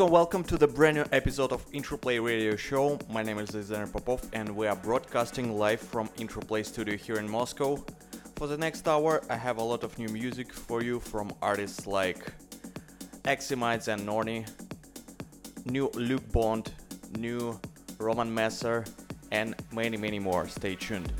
Welcome, welcome to the brand new episode of Interplay Radio Show. My name is Alexander Popov and we are broadcasting live from Interplay Studio here in Moscow. For the next hour, I have a lot of new music for you from artists like Eximites and Norni, new Luke Bond, new Roman Messer, and many, many more. Stay tuned.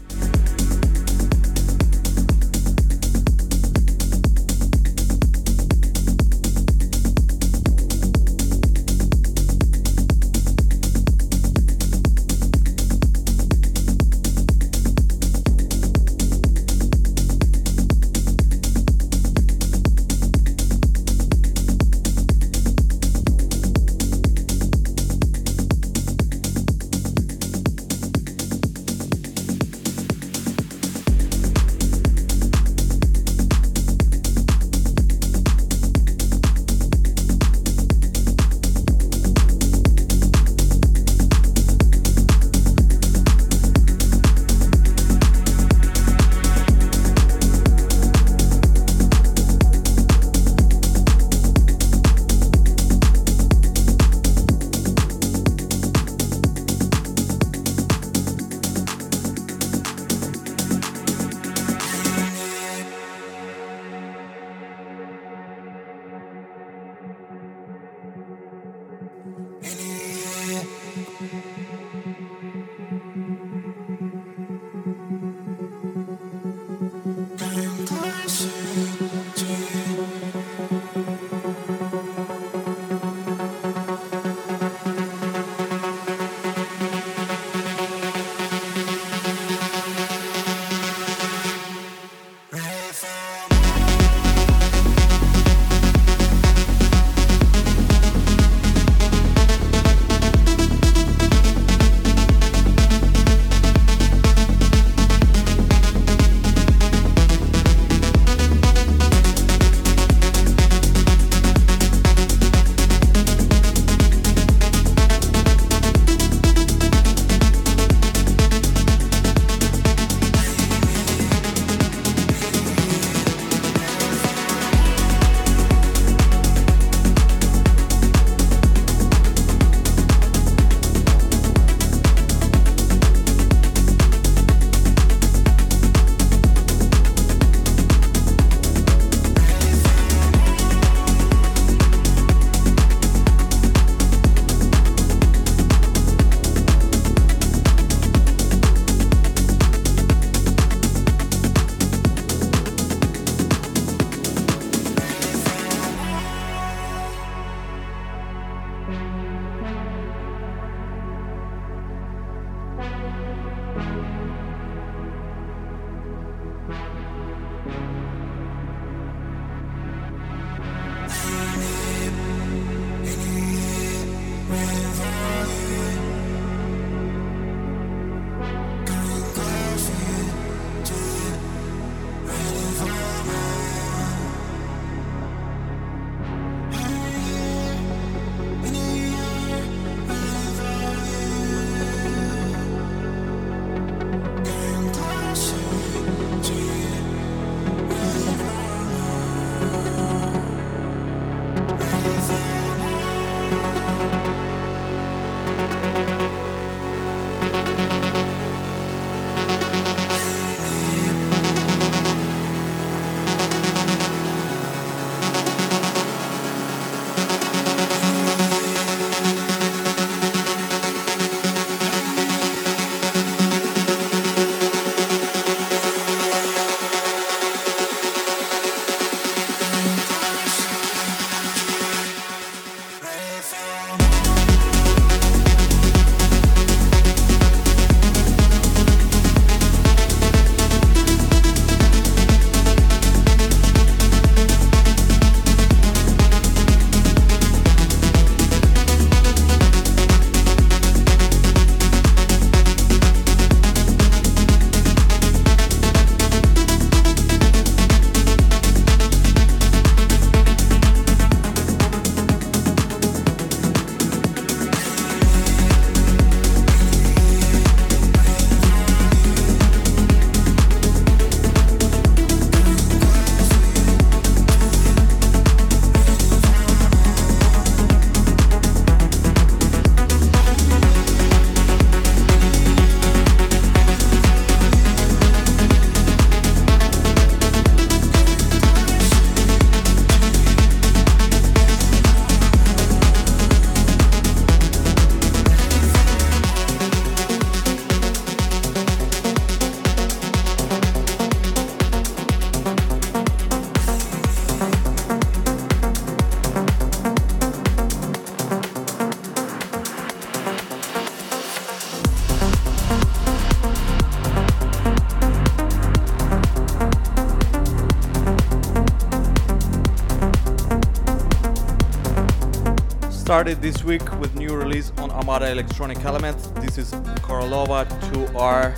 Started this week with new release on Armada Electronic Elements. This is Korolova 2R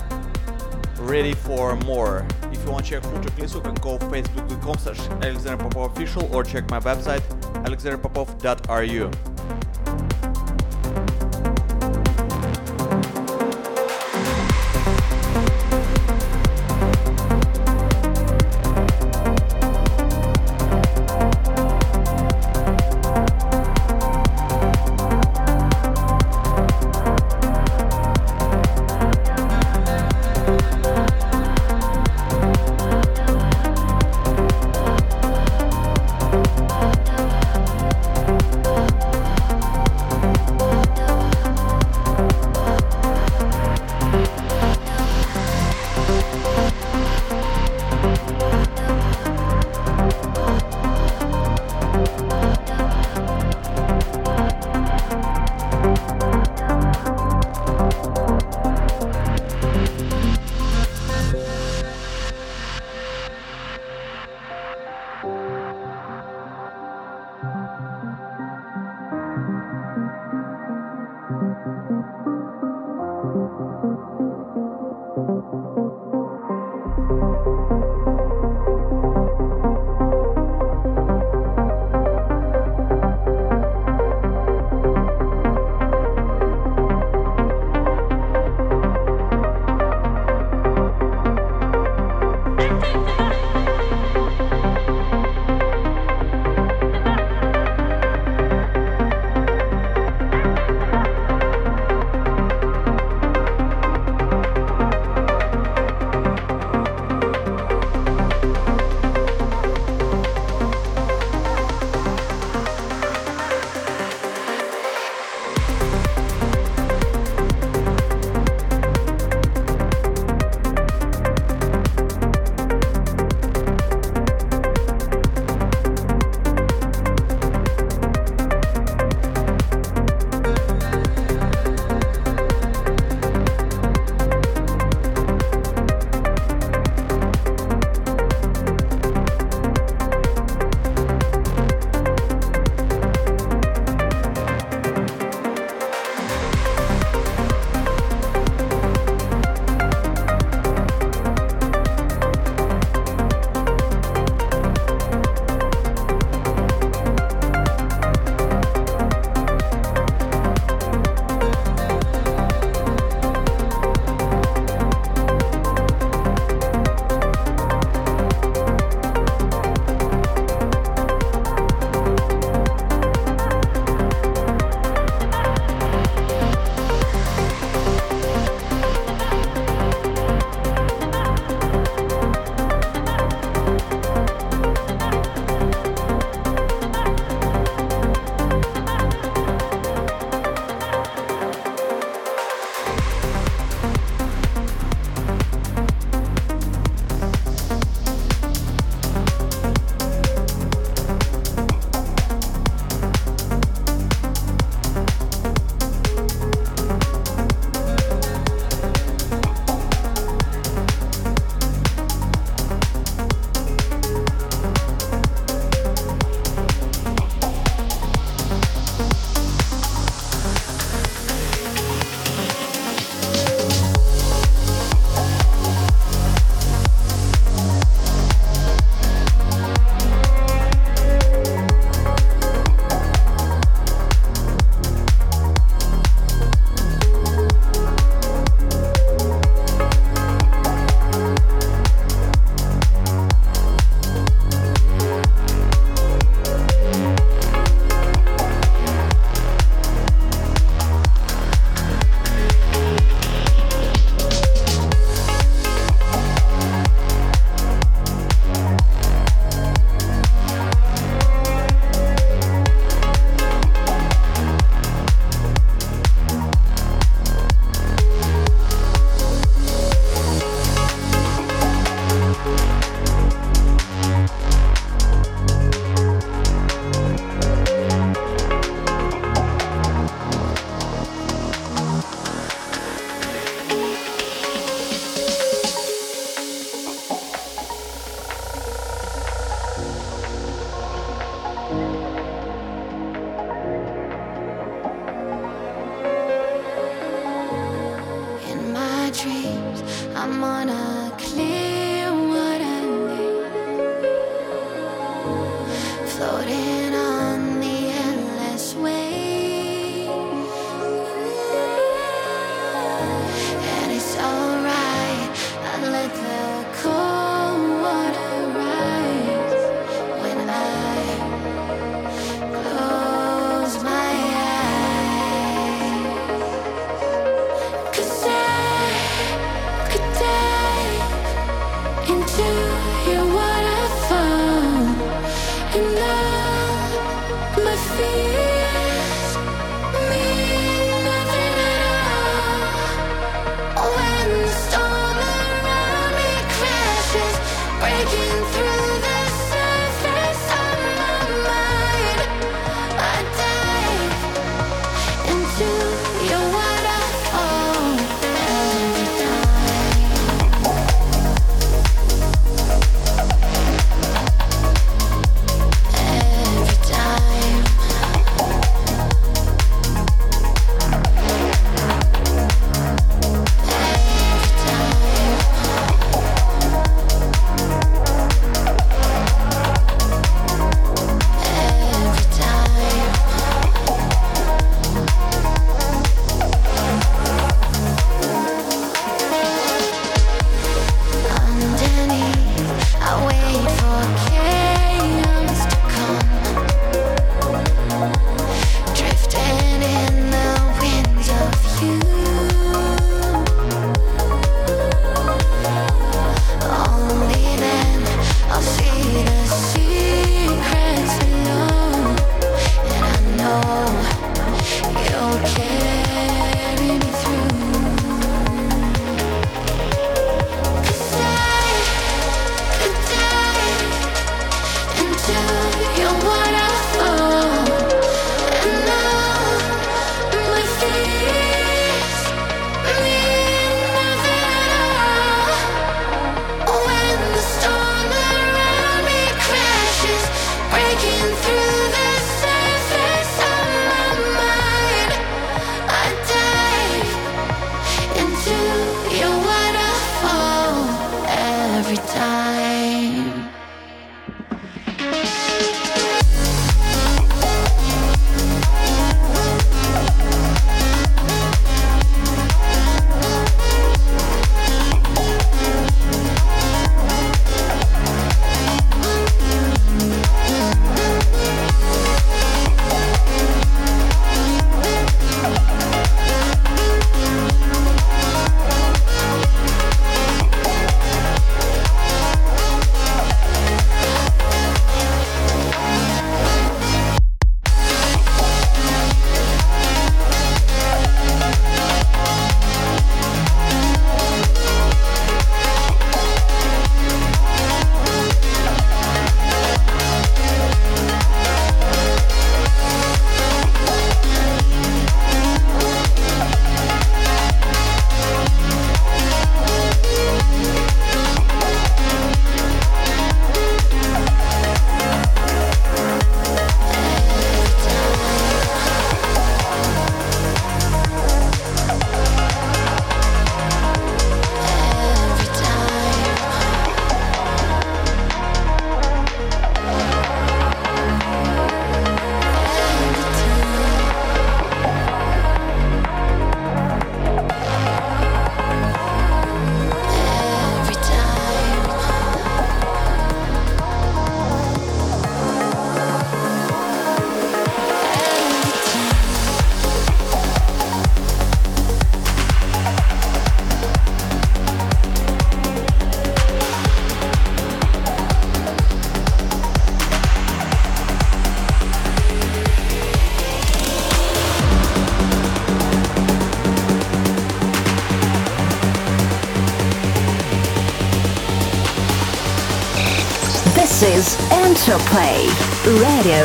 ready for more. If you want to check full track you can go facebook.com slash Alexander Popov official or check my website alexanderpopov.ru.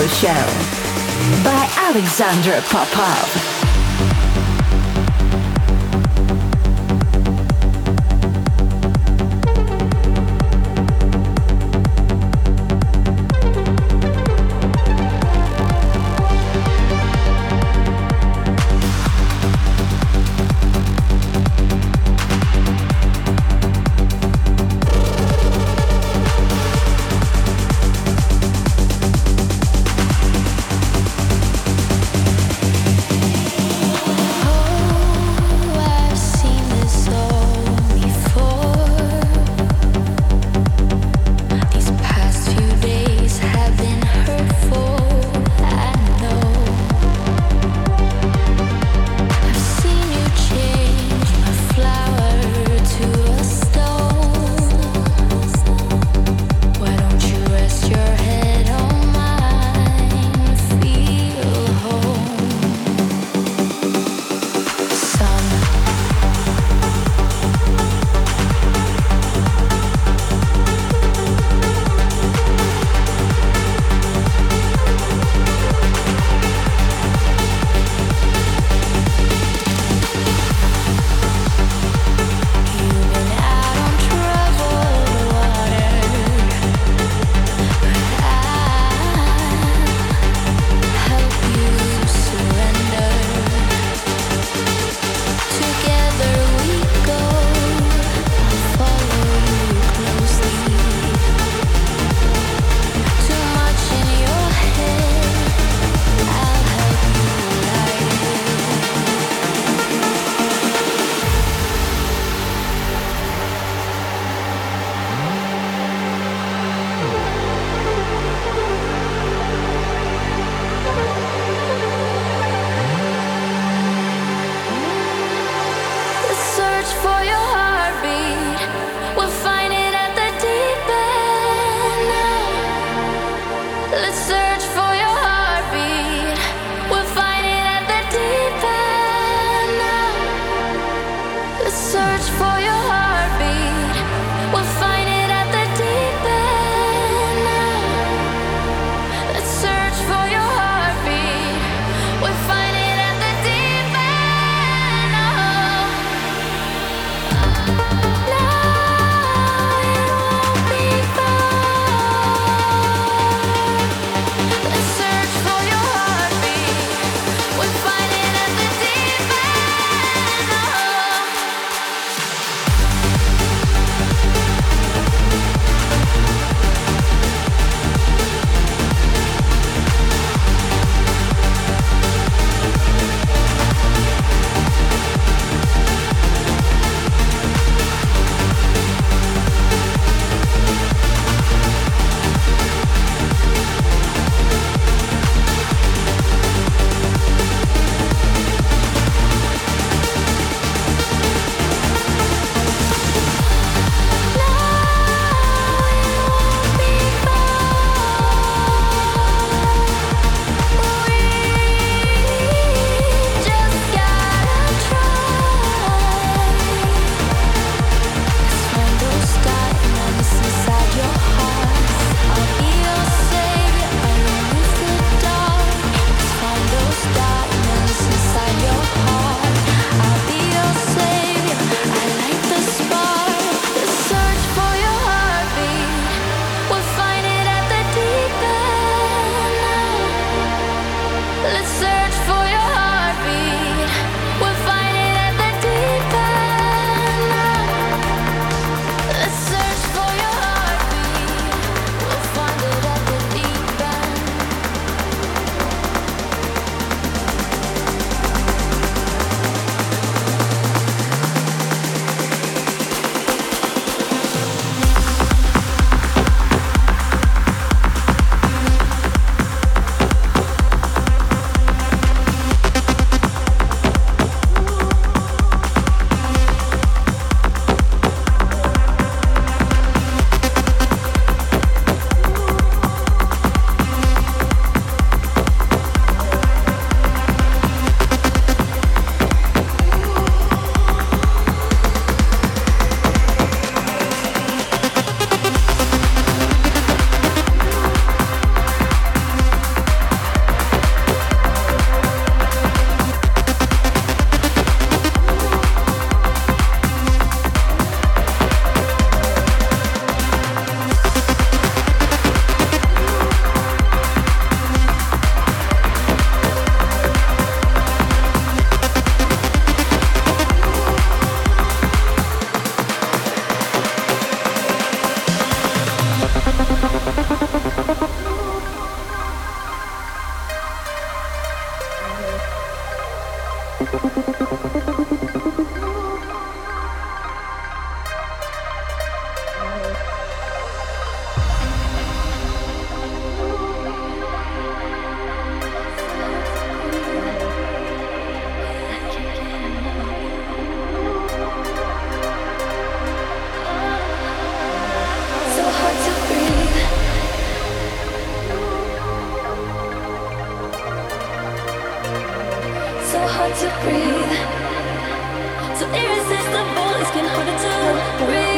Show by Alexander Popov. to breathe. So irresistible, it's getting harder to breathe.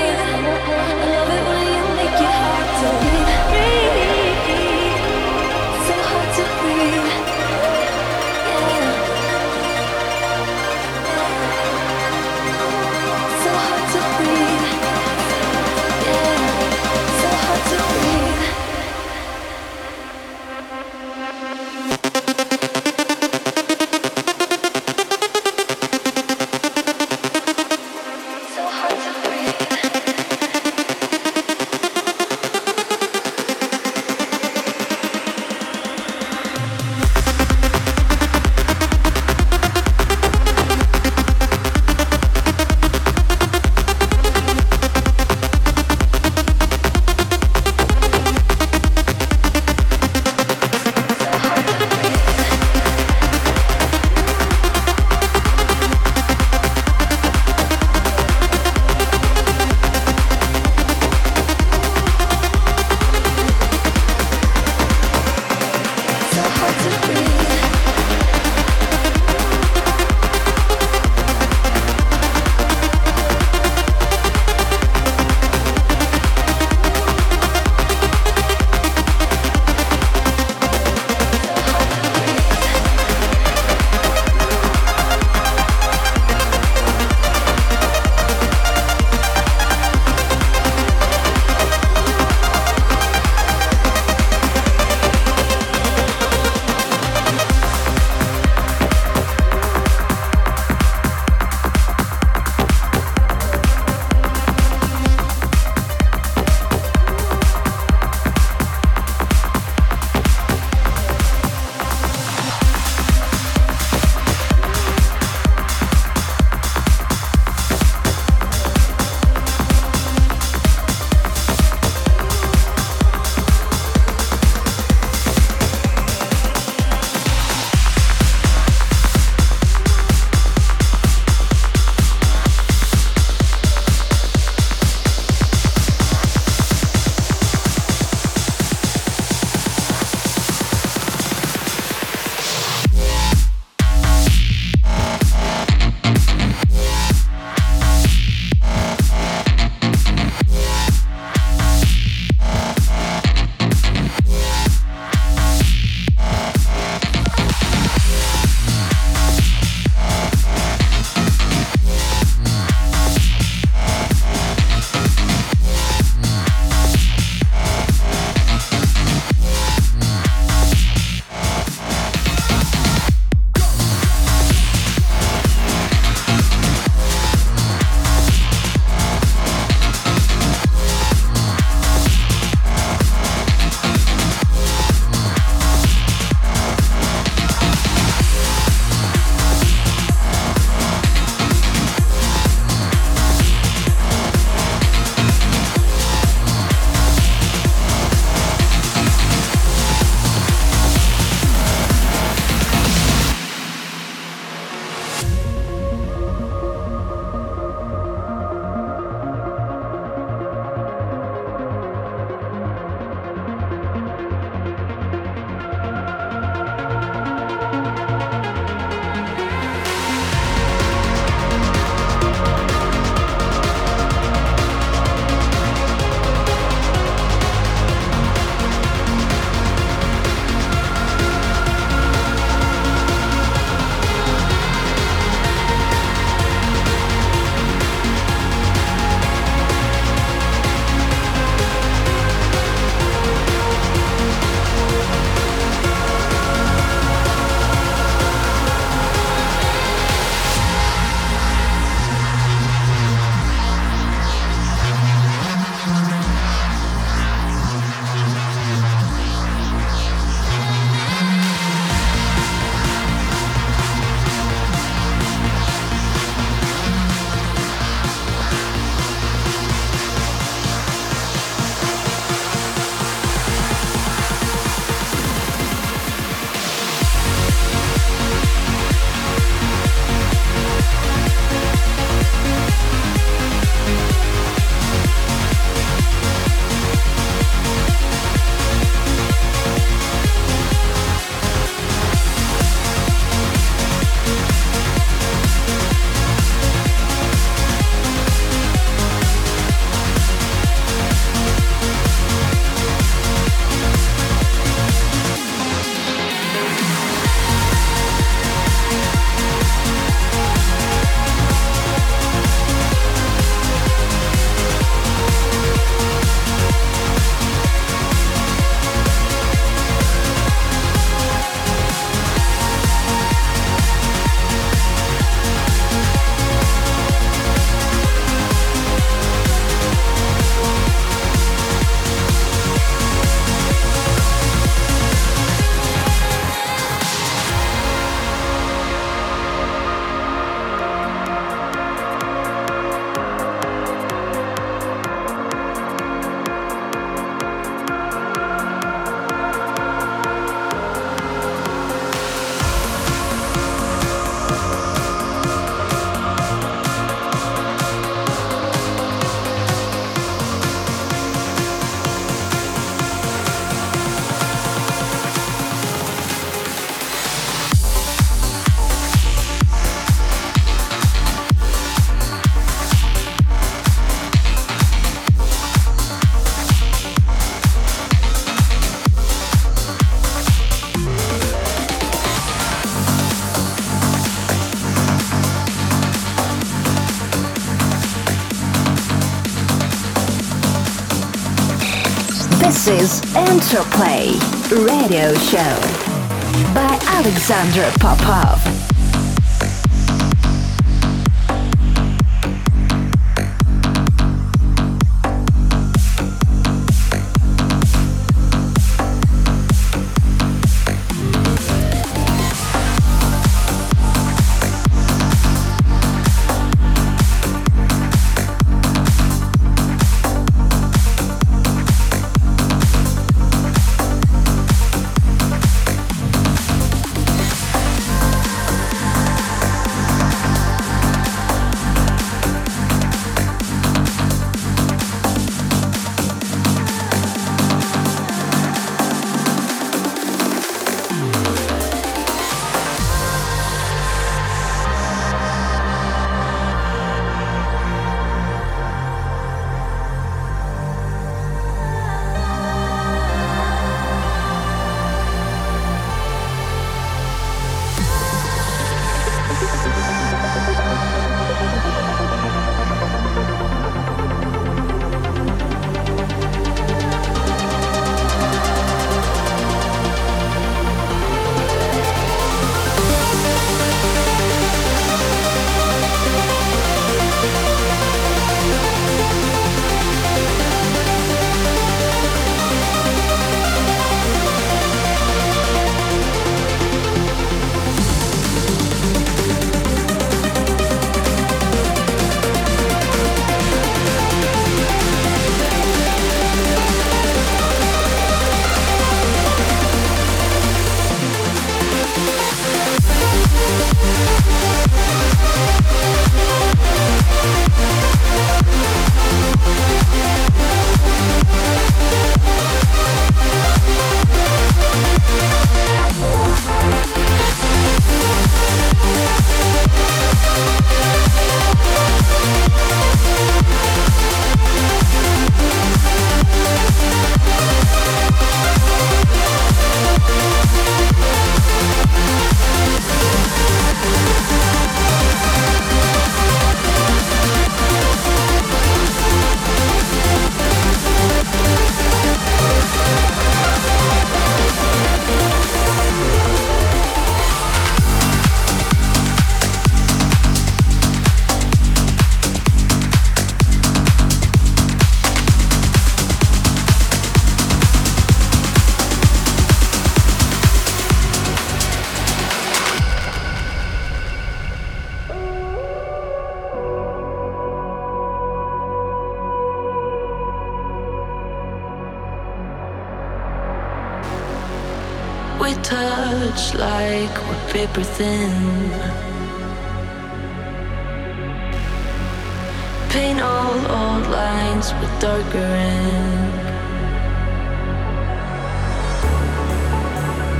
Interplay Radio Show by Alexander Popov. Paper thin. Paint all old lines with darker ink.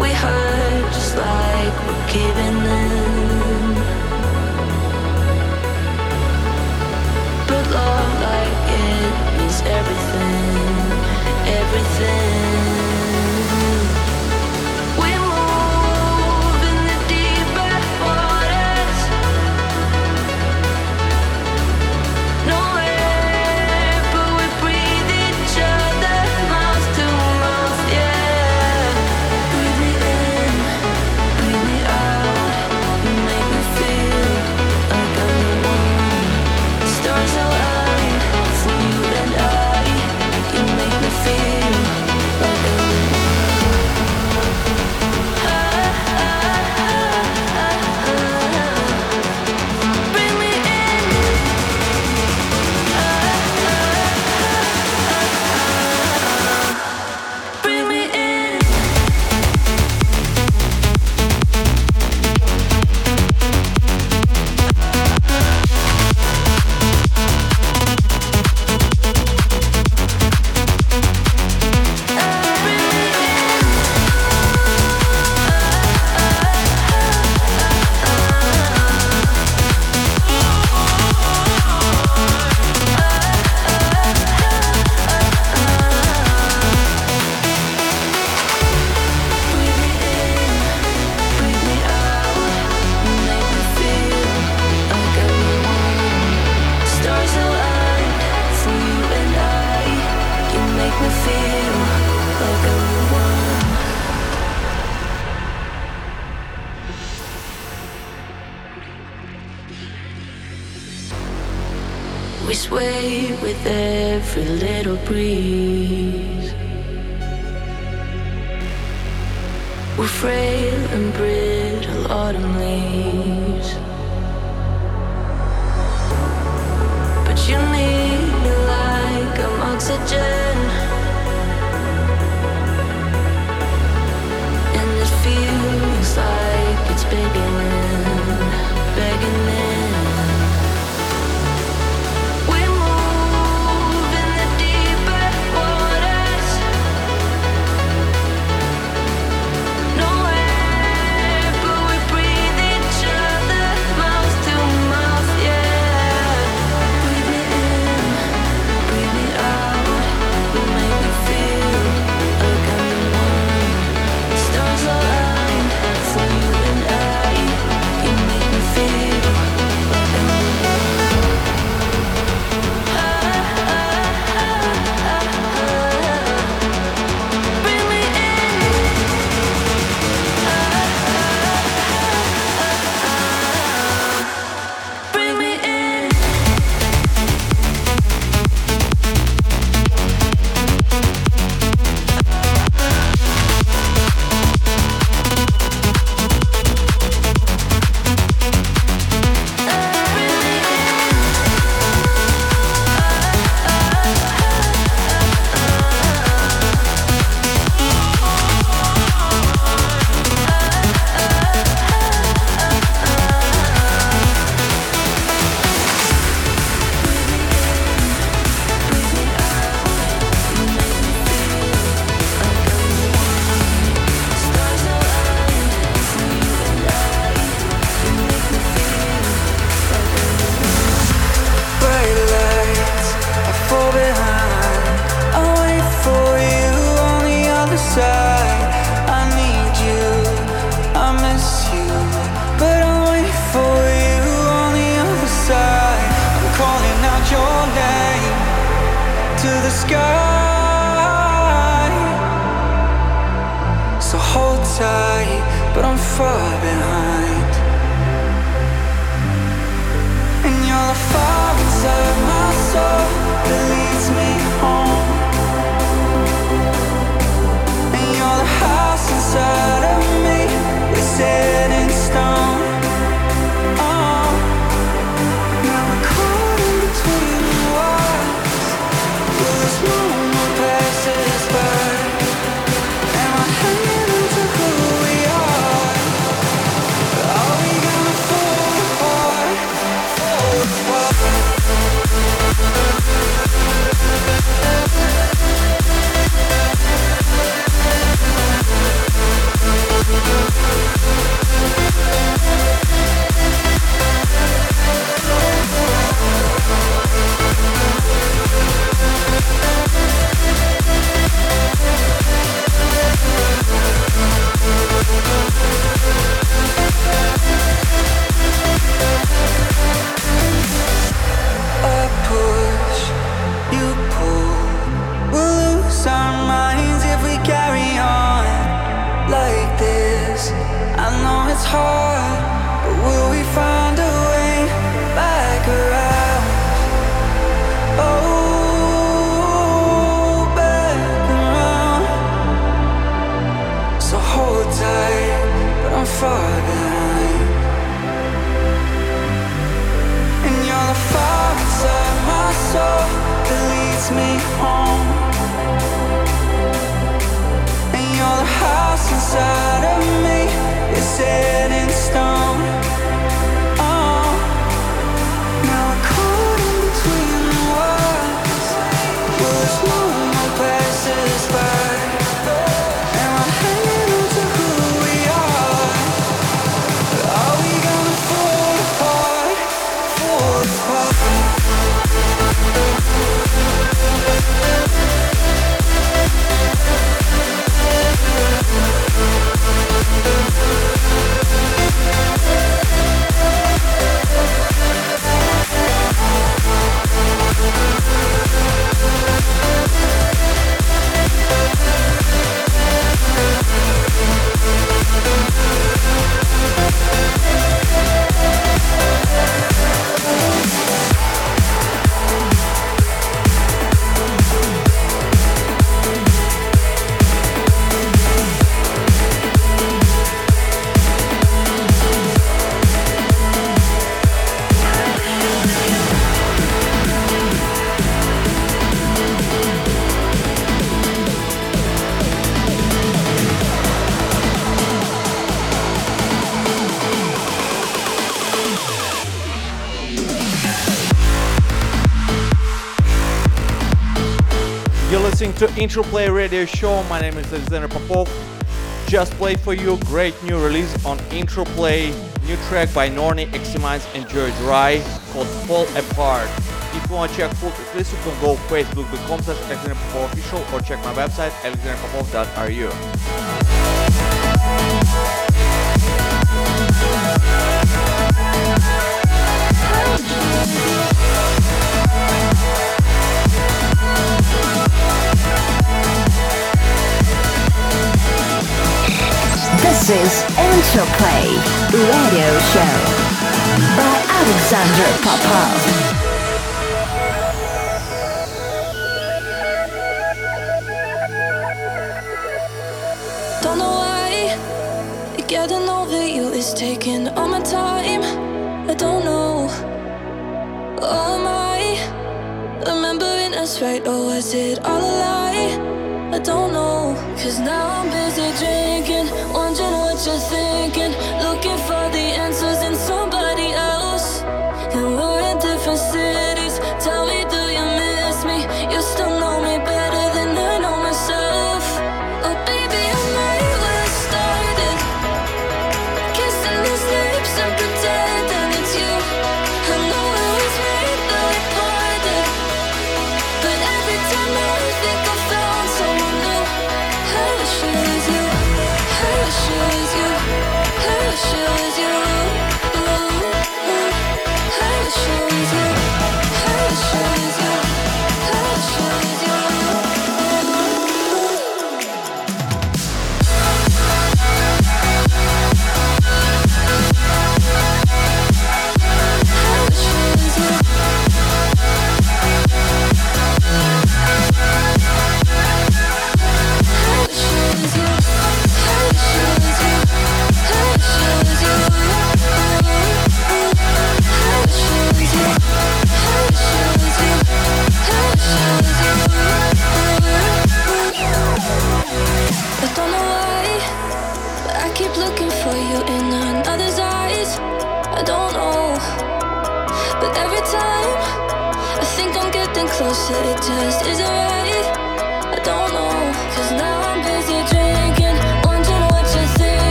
We hurt just like we're caving in. But love like it means everything, everything. to Interplay Radio Show. My name is Alexander Popov. Just played for you great new release on Interplay, new track by Norni, Eximinds, and George Rye called Fall Apart. If you want to check full list, you can go facebook.com slash Alexander Popov official or check my website alexanderpopov.ru. Thank you. This is Interplay Radio Show by Alexander Popov. Getting over you is taking all my time. I don't know. Oh, am I remembering us right, or was it all a lie? I don't know. Cause now I'm busy drinking. Just thinking, Looking for the answers in somebody else, and we're in different cities.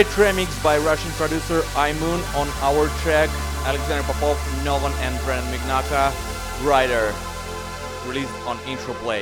Sky remix by Russian producer Imun on our track Alexander Popov, Novan and Brennan Mignata, Rider, released on Interplay.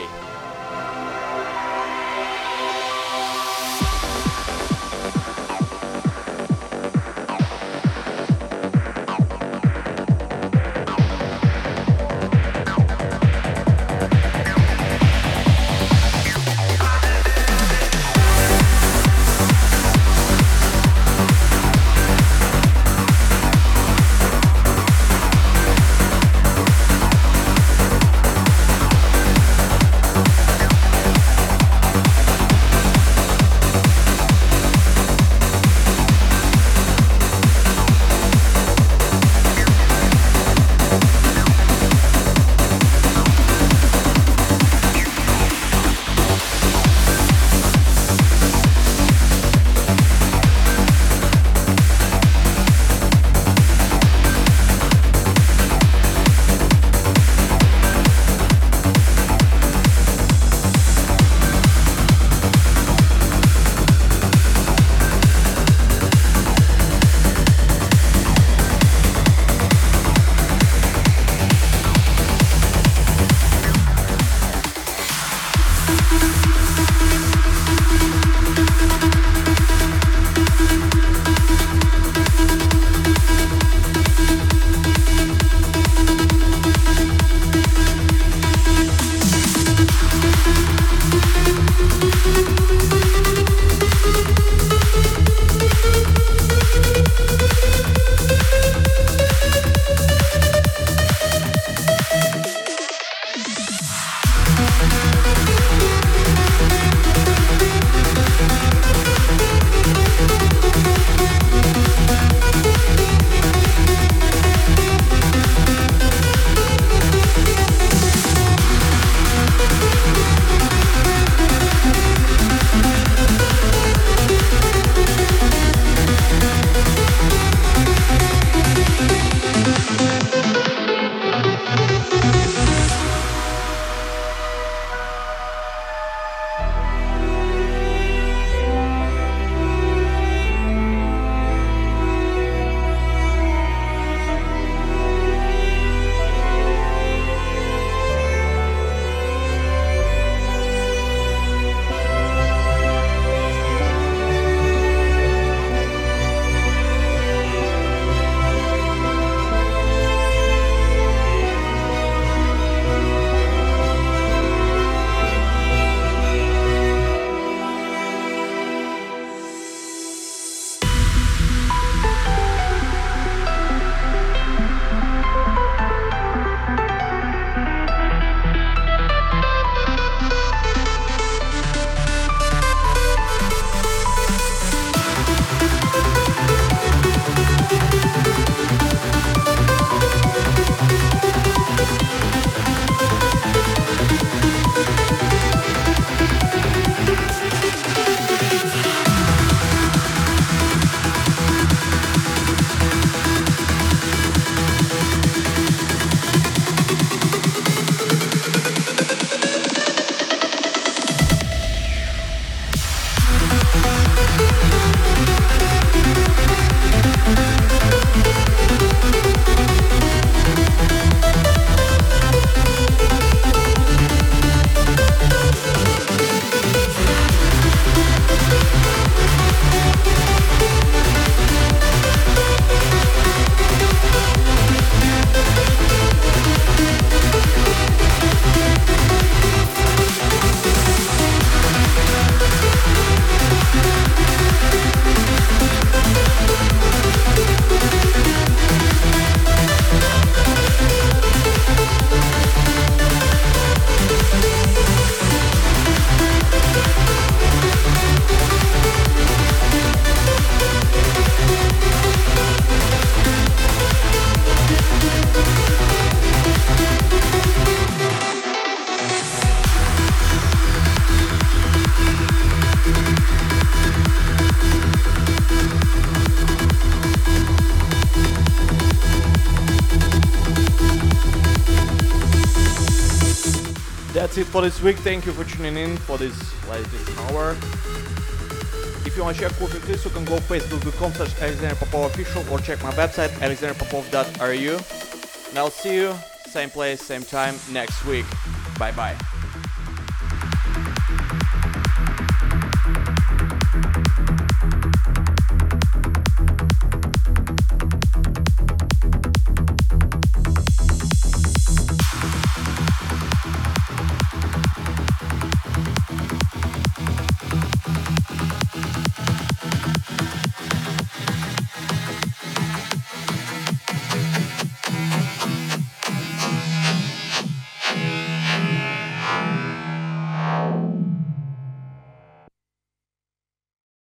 For this week. Thank you for tuning in for this this hour. If you want to check cool this, you can go facebook.com slash Alexander Popov official or check my website alexanderpopov.ru. And I'll see you same place, same time next week. Bye bye.